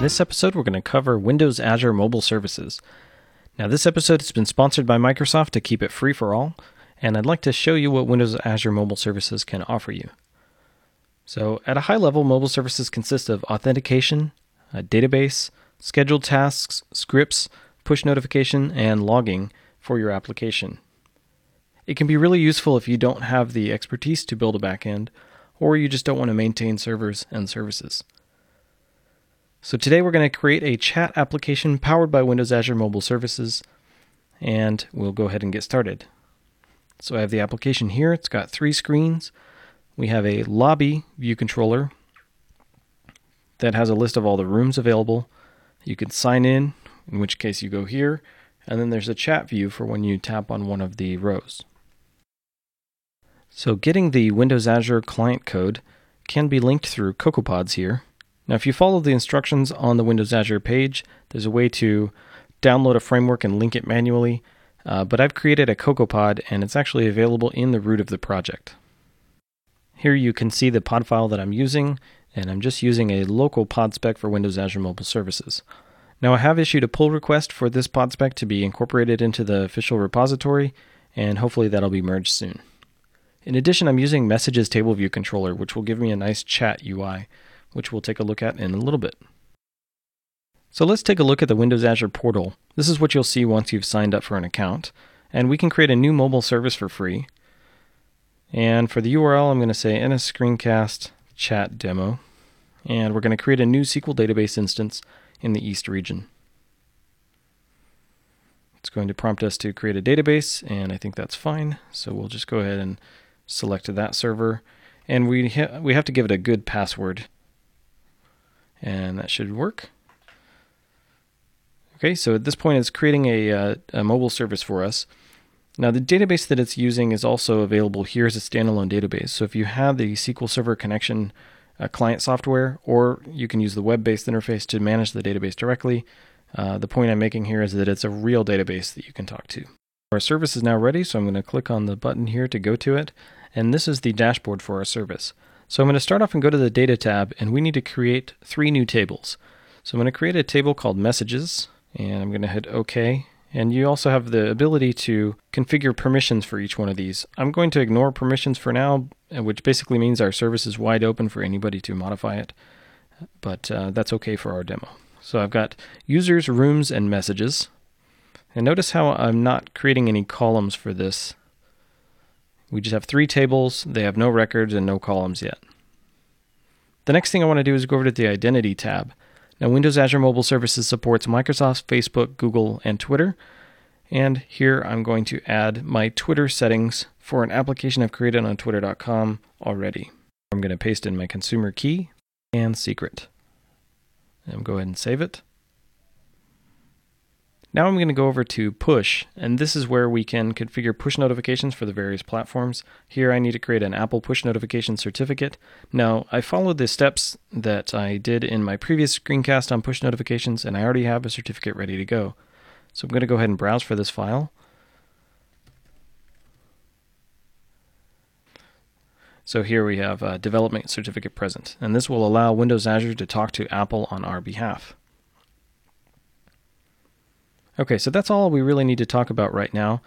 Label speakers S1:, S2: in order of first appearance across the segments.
S1: this episode, we're going to cover Windows Azure Mobile Services. Now, this episode has been sponsored by Microsoft to keep it free for all, and I'd like to show you what Windows Azure Mobile Services can offer you. So, at a high level, mobile services consist of authentication, a database, scheduled tasks, scripts, push notification, and logging for your application. It can be really useful if you don't have the expertise to build a backend, or you just don't want to maintain servers and services. So today we're going to create a chat application powered by Windows Azure Mobile Services, and we'll go ahead and get started. So I have the application here. It's got three screens. We have a lobby view controller that has a list of all the rooms available. You can sign in, in which case you go here, and then there's a chat view for when you tap on one of the rows. So getting the Windows Azure client code can be linked through CocoaPods here. Now, if you follow the instructions on the Windows Azure page, there's a way to download a framework and link it manually, uh, but I've created a CocoaPod and it's actually available in the root of the project. Here you can see the pod file that I'm using, and I'm just using a local pod spec for Windows Azure Mobile Services. Now I have issued a pull request for this pod spec to be incorporated into the official repository, and hopefully that'll be merged soon. In addition, I'm using Messages Table View Controller, which will give me a nice chat UI which we'll take a look at in a little bit. So let's take a look at the Windows Azure portal. This is what you'll see once you've signed up for an account. And we can create a new mobile service for free. And for the URL, I'm going to say NS Screencast Chat Demo. And we're going to create a new SQL database instance in the East region. It's going to prompt us to create a database, and I think that's fine. So we'll just go ahead and select that server. And we, ha we have to give it a good password and that should work. Okay, so at this point it's creating a, uh, a mobile service for us. Now the database that it's using is also available here as a standalone database. So if you have the SQL Server connection uh, client software, or you can use the web-based interface to manage the database directly, uh, the point I'm making here is that it's a real database that you can talk to. Our service is now ready, so I'm going to click on the button here to go to it, and this is the dashboard for our service. So I'm going to start off and go to the data tab and we need to create three new tables. So I'm going to create a table called messages and I'm going to hit OK. And you also have the ability to configure permissions for each one of these. I'm going to ignore permissions for now, which basically means our service is wide open for anybody to modify it. But uh, that's okay for our demo. So I've got users, rooms, and messages. And notice how I'm not creating any columns for this we just have three tables. They have no records and no columns yet. The next thing I want to do is go over to the Identity tab. Now, Windows Azure Mobile Services supports Microsoft, Facebook, Google, and Twitter. And here I'm going to add my Twitter settings for an application I've created on twitter.com already. I'm going to paste in my consumer key and secret. And go ahead and save it. Now I'm going to go over to push, and this is where we can configure push notifications for the various platforms. Here I need to create an Apple push notification certificate. Now I followed the steps that I did in my previous screencast on push notifications, and I already have a certificate ready to go. So I'm going to go ahead and browse for this file. So here we have a development certificate present, and this will allow Windows Azure to talk to Apple on our behalf. Okay, so that's all we really need to talk about right now.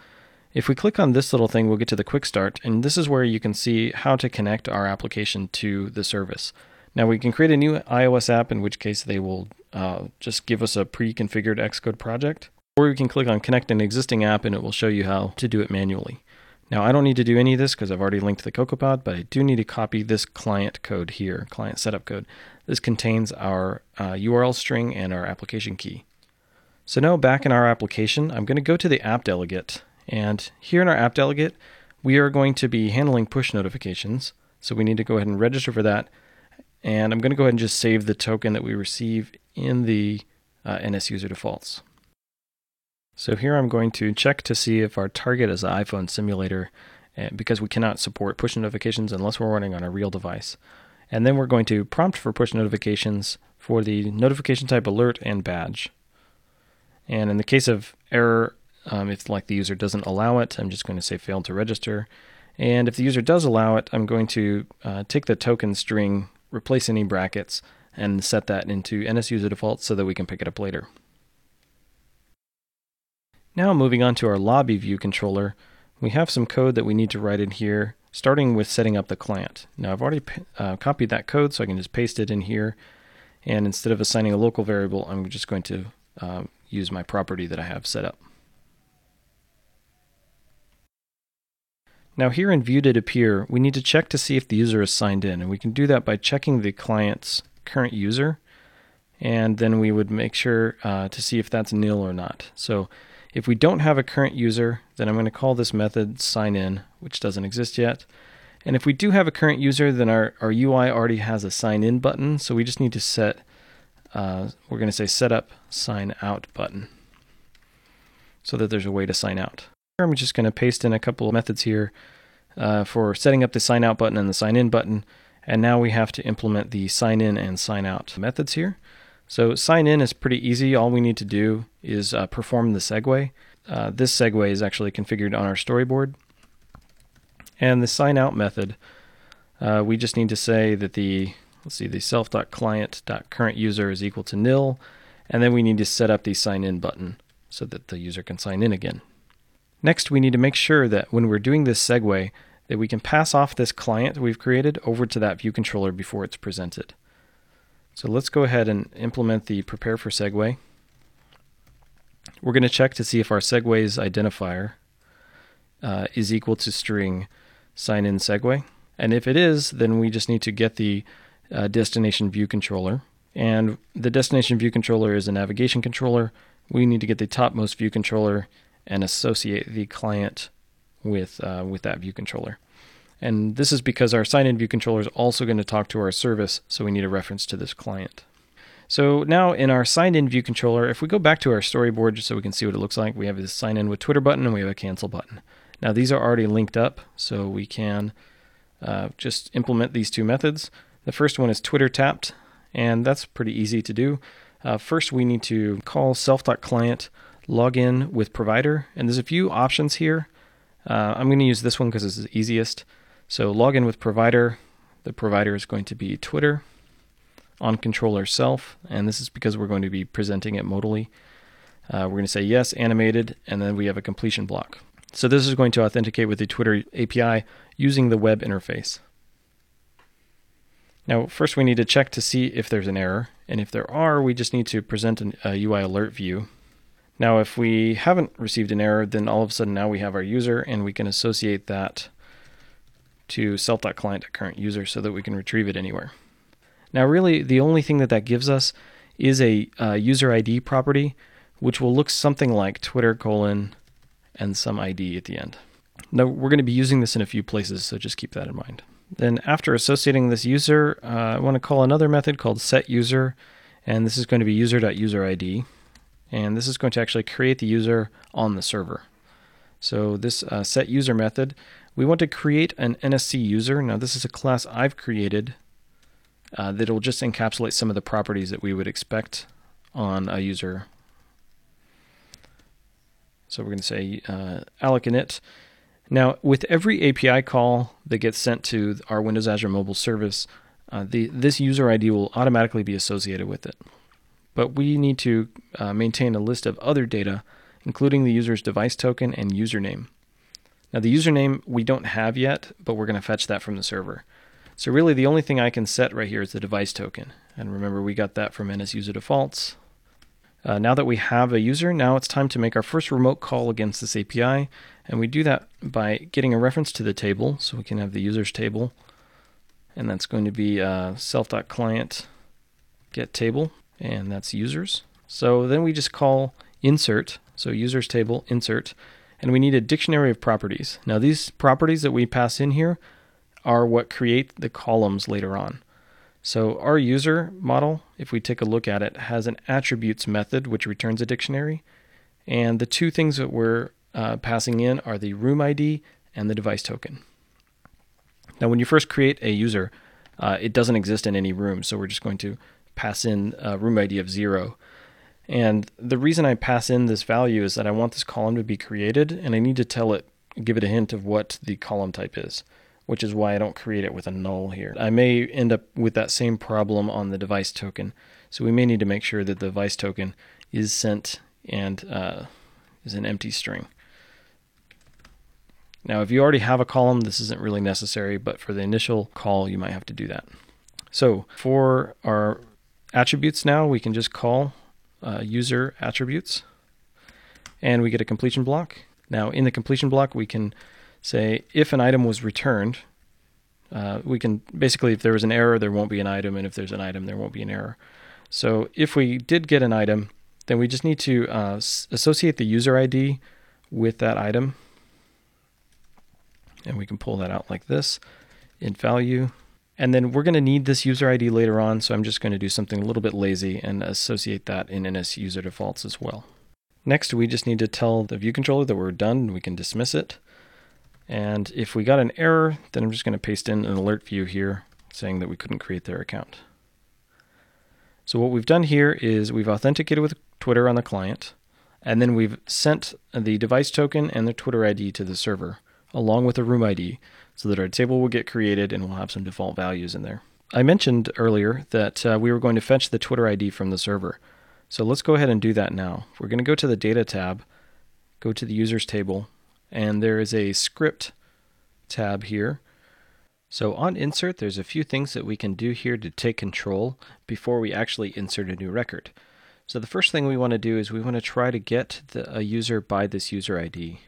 S1: If we click on this little thing, we'll get to the quick start, and this is where you can see how to connect our application to the service. Now we can create a new iOS app, in which case they will uh, just give us a pre-configured Xcode project, or we can click on connect an existing app and it will show you how to do it manually. Now I don't need to do any of this because I've already linked the CocoaPod, but I do need to copy this client code here, client setup code. This contains our uh, URL string and our application key. So now back in our application, I'm going to go to the app delegate. And here in our app delegate, we are going to be handling push notifications. So we need to go ahead and register for that. And I'm going to go ahead and just save the token that we receive in the uh, NS user defaults. So here I'm going to check to see if our target is the iPhone simulator eh, because we cannot support push notifications unless we're running on a real device. And then we're going to prompt for push notifications for the notification type alert and badge. And in the case of error, um, if like the user doesn't allow it, I'm just going to say failed to register. And if the user does allow it, I'm going to uh, take the token string, replace any brackets, and set that into NSUser defaults so that we can pick it up later. Now moving on to our lobby view controller, we have some code that we need to write in here, starting with setting up the client. Now I've already uh, copied that code, so I can just paste it in here. And instead of assigning a local variable, I'm just going to uh, use my property that I have set up. Now here in View Did Appear, we need to check to see if the user is signed in, and we can do that by checking the client's current user, and then we would make sure uh, to see if that's nil or not. So if we don't have a current user, then I'm going to call this method sign in, which doesn't exist yet. And if we do have a current user, then our, our UI already has a sign in button, so we just need to set, uh, we're going to say setup sign out button so that there's a way to sign out. I'm just going to paste in a couple of methods here uh, for setting up the sign out button and the sign in button. And now we have to implement the sign in and sign out methods here. So sign in is pretty easy. All we need to do is uh, perform the segue. Uh, this segue is actually configured on our storyboard. And the sign out method, uh, we just need to say that the, let's see, the self.client.current user is equal to nil. And then we need to set up the sign in button so that the user can sign in again. Next, we need to make sure that when we're doing this segue, that we can pass off this client we've created over to that view controller before it's presented. So let's go ahead and implement the prepare for segue. We're going to check to see if our segue's identifier uh, is equal to string sign in segue. And if it is, then we just need to get the uh, destination view controller. And the destination view controller is a navigation controller. We need to get the topmost view controller and associate the client with, uh, with that view controller. And this is because our sign-in view controller is also going to talk to our service, so we need a reference to this client. So now in our sign-in view controller, if we go back to our storyboard just so we can see what it looks like, we have this sign in with Twitter button and we have a cancel button. Now these are already linked up, so we can uh, just implement these two methods. The first one is Twitter tapped, and that's pretty easy to do. Uh, first, we need to call self.client log in with provider. And there's a few options here. Uh, I'm going to use this one because it's the easiest. So log in with provider. The provider is going to be Twitter on controller self. And this is because we're going to be presenting it modally. Uh, we're going to say yes, animated, and then we have a completion block. So this is going to authenticate with the Twitter API using the web interface. Now, first we need to check to see if there's an error. And if there are, we just need to present an, a UI alert view now, if we haven't received an error, then all of a sudden now we have our user and we can associate that to self.client current user so that we can retrieve it anywhere. Now, really, the only thing that that gives us is a uh, user ID property, which will look something like Twitter colon and some ID at the end. Now, we're going to be using this in a few places, so just keep that in mind. Then after associating this user, uh, I want to call another method called setUser, and this is going to be user.userID and this is going to actually create the user on the server. So this uh, set user method, we want to create an NSC user. Now this is a class I've created uh, that will just encapsulate some of the properties that we would expect on a user. So we're going to say uh, alloc init. Now with every API call that gets sent to our Windows Azure mobile service, uh, the, this user ID will automatically be associated with it but we need to uh, maintain a list of other data, including the user's device token and username. Now, the username we don't have yet, but we're going to fetch that from the server. So, really, the only thing I can set right here is the device token. And remember, we got that from NSUser defaults. Uh, now that we have a user, now it's time to make our first remote call against this API. And we do that by getting a reference to the table. So we can have the users table. And that's going to be uh, self.client get table and that's users. So then we just call insert, so users table insert, and we need a dictionary of properties. Now these properties that we pass in here are what create the columns later on. So our user model, if we take a look at it, has an attributes method which returns a dictionary. And the two things that we're uh, passing in are the room ID and the device token. Now when you first create a user, uh, it doesn't exist in any room, so we're just going to pass in a room ID of zero. And the reason I pass in this value is that I want this column to be created and I need to tell it, give it a hint of what the column type is. Which is why I don't create it with a null here. I may end up with that same problem on the device token. So we may need to make sure that the device token is sent and uh, is an empty string. Now, if you already have a column, this isn't really necessary, but for the initial call, you might have to do that. So for our attributes now, we can just call uh, user attributes and we get a completion block. Now in the completion block, we can say if an item was returned, uh, we can basically, if there was an error, there won't be an item, and if there's an item, there won't be an error. So if we did get an item, then we just need to uh, associate the user ID with that item. And we can pull that out like this in value. And then we're going to need this user ID later on, so I'm just going to do something a little bit lazy and associate that in NS user defaults as well. Next, we just need to tell the view controller that we're done and we can dismiss it. And if we got an error, then I'm just going to paste in an alert view here saying that we couldn't create their account. So what we've done here is we've authenticated with Twitter on the client, and then we've sent the device token and the Twitter ID to the server, along with a room ID, so that our table will get created and we'll have some default values in there. I mentioned earlier that uh, we were going to fetch the Twitter ID from the server. So let's go ahead and do that now. We're going to go to the Data tab, go to the Users table, and there is a Script tab here. So on Insert, there's a few things that we can do here to take control before we actually insert a new record. So the first thing we want to do is we want to try to get the, a user by this user ID.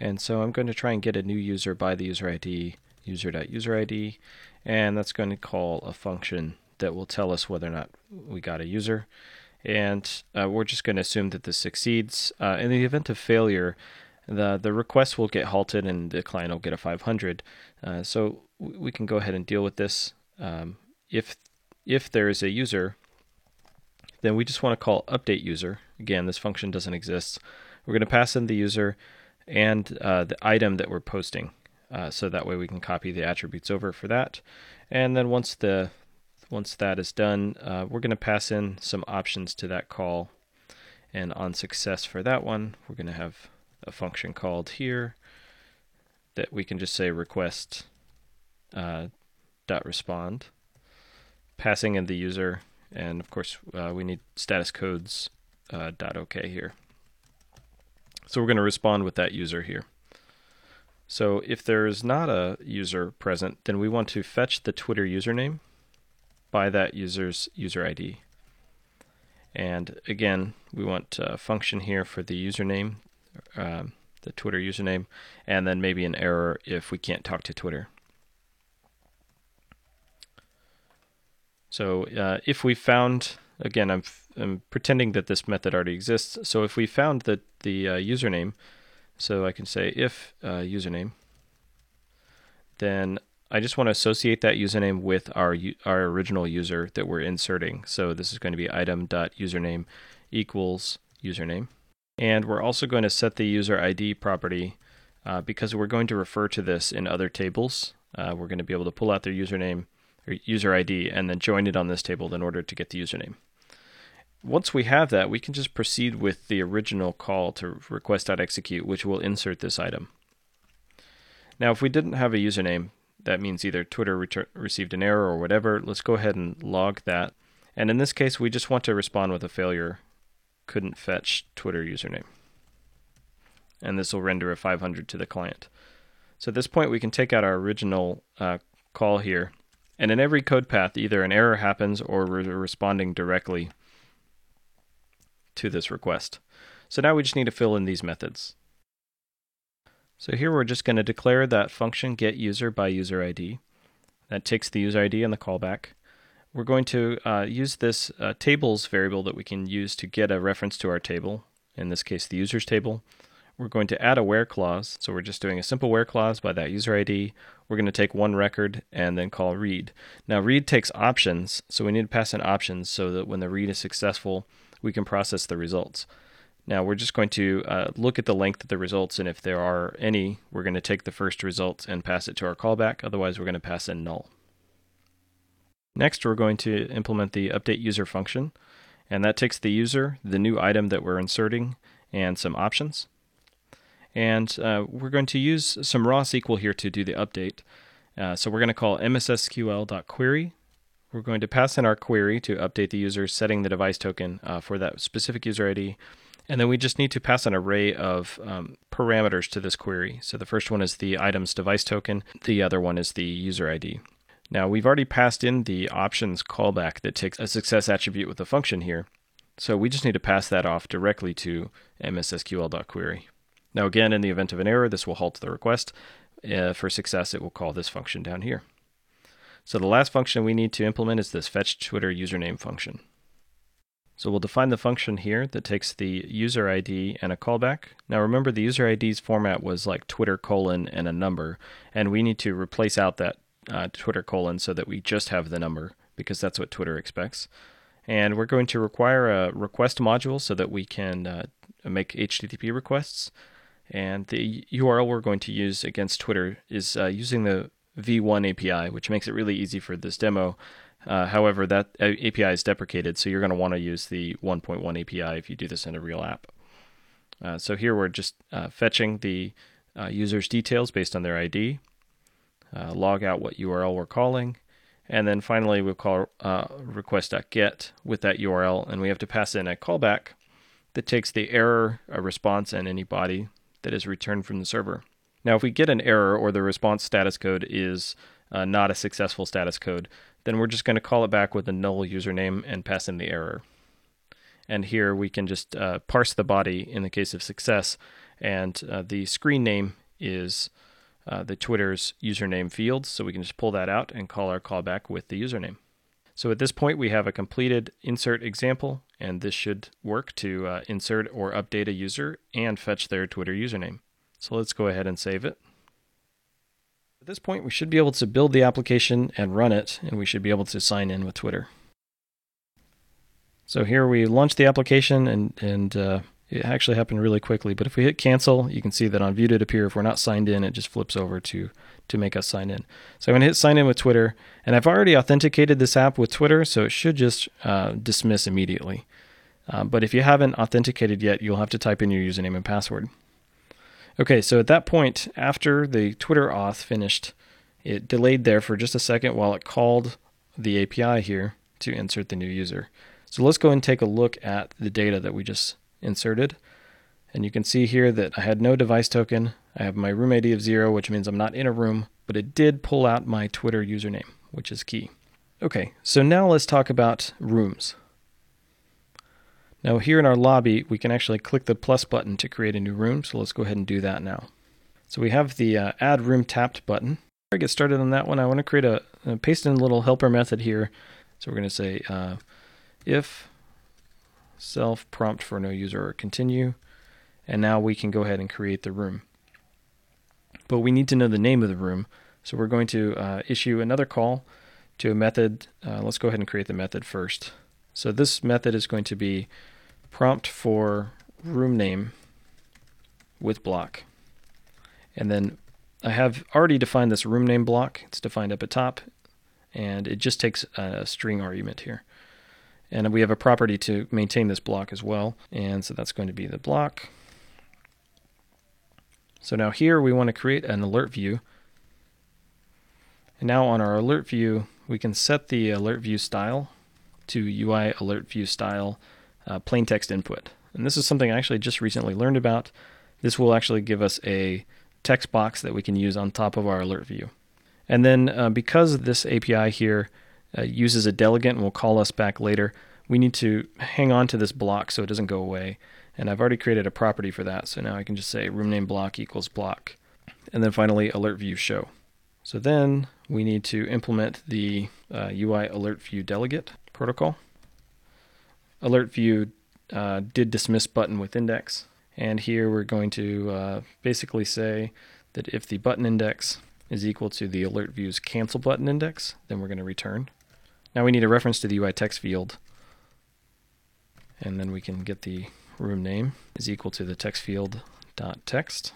S1: And so I'm going to try and get a new user by the user ID, user.userid, and that's going to call a function that will tell us whether or not we got a user. And uh, we're just going to assume that this succeeds. Uh, in the event of failure, the, the request will get halted and the client will get a 500. Uh, so we can go ahead and deal with this. Um, if, if there is a user, then we just want to call update user. Again, this function doesn't exist. We're going to pass in the user and uh, the item that we're posting. Uh, so that way we can copy the attributes over for that. And then once the once that is done, uh, we're going to pass in some options to that call. And on success for that one, we're going to have a function called here that we can just say request uh, dot respond, passing in the user, and of course uh, we need status codes uh, dot OK here. So we're going to respond with that user here. So if there is not a user present, then we want to fetch the Twitter username by that user's user ID. And again, we want a function here for the username, um, the Twitter username, and then maybe an error if we can't talk to Twitter. So uh, if we found again, I'm, I'm pretending that this method already exists. So if we found that the uh, username, so I can say if uh, username, then I just want to associate that username with our our original user that we're inserting. So this is going to be item.username equals username. And we're also going to set the user ID property uh, because we're going to refer to this in other tables. Uh, we're going to be able to pull out their username or user ID and then join it on this table in order to get the username once we have that, we can just proceed with the original call to request.execute, which will insert this item. Now, if we didn't have a username, that means either Twitter received an error or whatever. Let's go ahead and log that. And in this case, we just want to respond with a failure. Couldn't fetch Twitter username. And this will render a 500 to the client. So at this point, we can take out our original uh, call here. And in every code path, either an error happens or we're responding directly to this request. So now we just need to fill in these methods. So here we're just going to declare that function getUser by user ID. That takes the user ID and the callback. We're going to uh, use this uh, tables variable that we can use to get a reference to our table, in this case the users table. We're going to add a where clause, so we're just doing a simple where clause by that user ID. We're going to take one record and then call read. Now read takes options, so we need to pass in options so that when the read is successful, we can process the results. Now we're just going to uh, look at the length of the results, and if there are any, we're going to take the first result and pass it to our callback. Otherwise, we're going to pass in null. Next, we're going to implement the update user function, and that takes the user, the new item that we're inserting, and some options. And uh, we're going to use some raw SQL here to do the update. Uh, so we're going to call mssql.query. We're going to pass in our query to update the user, setting the device token uh, for that specific user ID. And then we just need to pass an array of um, parameters to this query. So the first one is the item's device token, the other one is the user ID. Now we've already passed in the options callback that takes a success attribute with a function here. So we just need to pass that off directly to mssql.query. Now again, in the event of an error, this will halt the request. Uh, for success, it will call this function down here. So the last function we need to implement is this fetch Twitter username function. So we'll define the function here that takes the user ID and a callback. Now remember the user ID's format was like Twitter colon and a number, and we need to replace out that uh, Twitter colon so that we just have the number because that's what Twitter expects. And we're going to require a request module so that we can uh, make HTTP requests. And the URL we're going to use against Twitter is uh, using the V1 API, which makes it really easy for this demo. Uh, however, that API is deprecated, so you're going to want to use the 1.1 API if you do this in a real app. Uh, so here we're just uh, fetching the uh, user's details based on their ID, uh, log out what URL we're calling, and then finally we'll call uh, request.get with that URL, and we have to pass in a callback that takes the error, a response, and any body that is returned from the server. Now, if we get an error or the response status code is uh, not a successful status code, then we're just going to call it back with a null username and pass in the error. And here we can just uh, parse the body in the case of success, and uh, the screen name is uh, the Twitter's username field, so we can just pull that out and call our callback with the username. So at this point, we have a completed insert example, and this should work to uh, insert or update a user and fetch their Twitter username. So let's go ahead and save it. At this point, we should be able to build the application and run it, and we should be able to sign in with Twitter. So here we launch the application, and, and uh, it actually happened really quickly. But if we hit cancel, you can see that on view did appear, if we're not signed in, it just flips over to, to make us sign in. So I'm going to hit sign in with Twitter, and I've already authenticated this app with Twitter, so it should just uh, dismiss immediately. Uh, but if you haven't authenticated yet, you'll have to type in your username and password. Okay, so at that point, after the Twitter auth finished, it delayed there for just a second while it called the API here to insert the new user. So let's go and take a look at the data that we just inserted. And you can see here that I had no device token. I have my room ID of zero, which means I'm not in a room, but it did pull out my Twitter username, which is key. Okay, so now let's talk about rooms. Now here in our lobby, we can actually click the plus button to create a new room. So let's go ahead and do that now. So we have the uh, add room tapped button. Before I get started on that one, I want to create a, a paste in a little helper method here. So we're going to say uh, if self prompt for no user or continue. And now we can go ahead and create the room. But we need to know the name of the room. So we're going to uh, issue another call to a method. Uh, let's go ahead and create the method first. So this method is going to be prompt for room name with block. And then I have already defined this room name block. It's defined up at top, and it just takes a string argument here. And we have a property to maintain this block as well. And so that's going to be the block. So now here we want to create an alert view. And now on our alert view, we can set the alert view style to UI alert view style uh, plain text input. And this is something I actually just recently learned about. This will actually give us a text box that we can use on top of our alert view. And then uh, because this API here uh, uses a delegate and will call us back later, we need to hang on to this block so it doesn't go away. And I've already created a property for that. So now I can just say room name block equals block. And then finally alert view show. So then we need to implement the uh, UI alert view delegate protocol alert view uh, did dismiss button with index. And here we're going to uh, basically say that if the button index is equal to the alert view's cancel button index, then we're going to return. Now we need a reference to the UI text field. And then we can get the room name is equal to the text field dot text.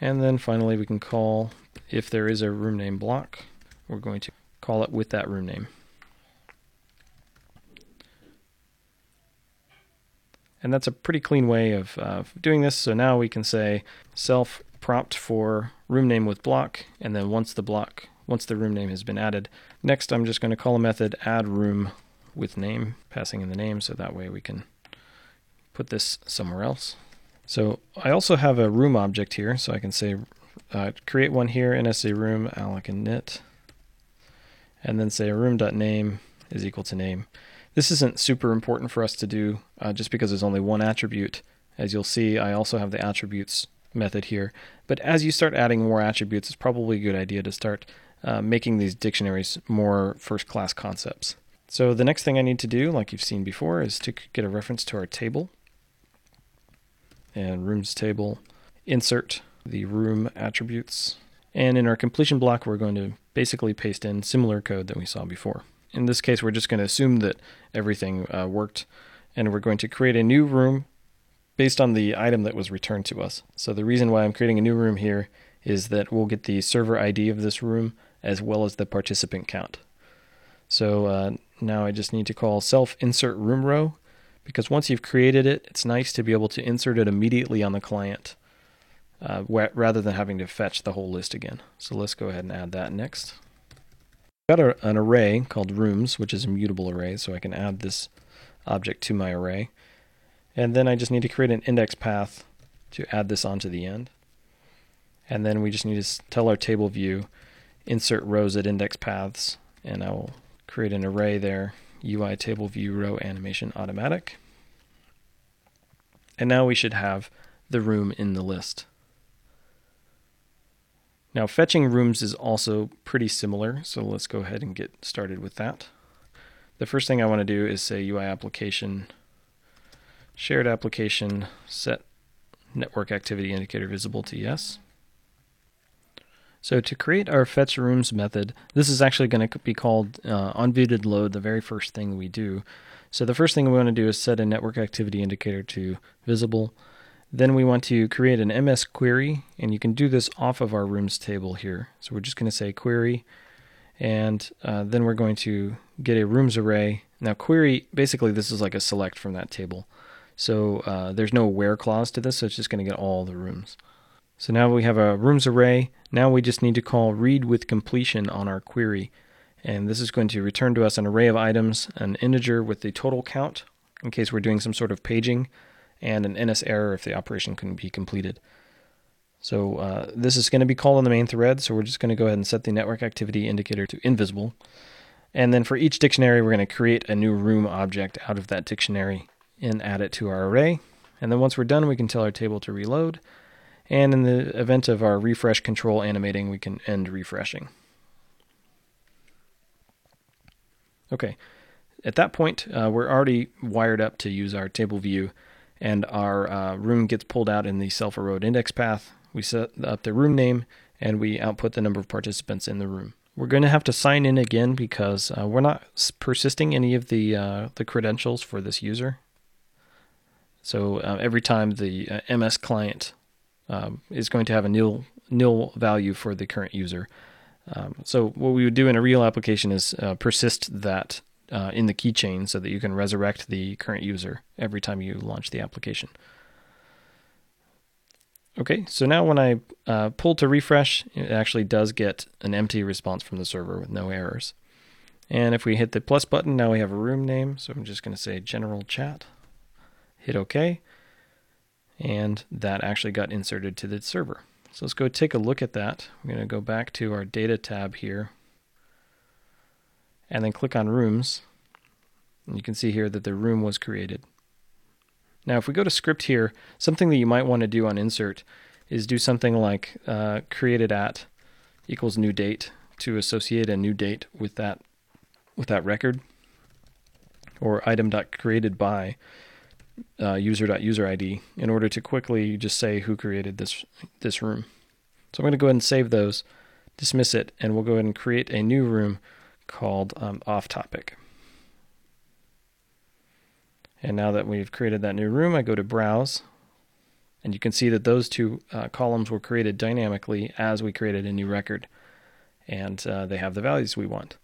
S1: And then finally we can call, if there is a room name block, we're going to call it with that room name. And that's a pretty clean way of uh, doing this. So now we can say self prompt for room name with block. And then once the block once the room name has been added. Next, I'm just going to call a method add room with name, passing in the name, so that way we can put this somewhere else. So I also have a room object here, so I can say uh, create one here, NSA room, alloc init, and then say room.name is equal to name. This isn't super important for us to do uh, just because there's only one attribute. As you'll see, I also have the attributes method here. But as you start adding more attributes, it's probably a good idea to start uh, making these dictionaries more first-class concepts. So the next thing I need to do, like you've seen before, is to get a reference to our table. And rooms table, insert the room attributes. And in our completion block, we're going to basically paste in similar code that we saw before. In this case, we're just going to assume that everything uh, worked, and we're going to create a new room based on the item that was returned to us. So the reason why I'm creating a new room here is that we'll get the server ID of this room as well as the participant count. So uh, now I just need to call self insert room row because once you've created it, it's nice to be able to insert it immediately on the client uh, rather than having to fetch the whole list again. So let's go ahead and add that next. Got a, an array called rooms, which is a mutable array, so I can add this object to my array. And then I just need to create an index path to add this onto the end. And then we just need to tell our table view, insert rows at index paths, and I will create an array there, UI table view row animation automatic. And now we should have the room in the list. Now fetching rooms is also pretty similar, so let's go ahead and get started with that. The first thing I want to do is say UI application shared application set network activity indicator visible to yes. So to create our fetch rooms method, this is actually going to be called uh, onViewDid load, the very first thing we do. So the first thing we want to do is set a network activity indicator to visible. Then we want to create an MS query, and you can do this off of our rooms table here. So we're just going to say query, and uh, then we're going to get a rooms array. Now query, basically this is like a select from that table. So uh, there's no where clause to this, so it's just going to get all the rooms. So now we have a rooms array. Now we just need to call read with completion on our query. And this is going to return to us an array of items, an integer with the total count in case we're doing some sort of paging, and an NS error if the operation couldn't be completed. So uh, this is going to be called on the main thread, so we're just going to go ahead and set the network activity indicator to invisible. And then for each dictionary, we're going to create a new room object out of that dictionary and add it to our array. And then once we're done, we can tell our table to reload. And in the event of our refresh control animating, we can end refreshing. Okay, at that point, uh, we're already wired up to use our table view, and our uh, room gets pulled out in the cellForRowAt index path. We set up the room name, and we output the number of participants in the room. We're going to have to sign in again because uh, we're not persisting any of the uh, the credentials for this user. So uh, every time the uh, MS client um, is going to have a nil nil value for the current user. Um, so what we would do in a real application is uh, persist that uh, in the keychain so that you can resurrect the current user every time you launch the application. Okay, so now when I uh, pull to refresh, it actually does get an empty response from the server with no errors. And if we hit the plus button, now we have a room name. So I'm just going to say general chat hit OK, and that actually got inserted to the server. So let's go take a look at that. We're going to go back to our data tab here and then click on rooms. And you can see here that the room was created. Now if we go to script here, something that you might want to do on insert is do something like uh, created at equals new date to associate a new date with that with that record or item dot created by uh, user.userid in order to quickly just say who created this this room. So I'm going to go ahead and save those, dismiss it, and we'll go ahead and create a new room called um, off topic. And now that we've created that new room, I go to browse, and you can see that those two uh, columns were created dynamically as we created a new record, and uh, they have the values we want.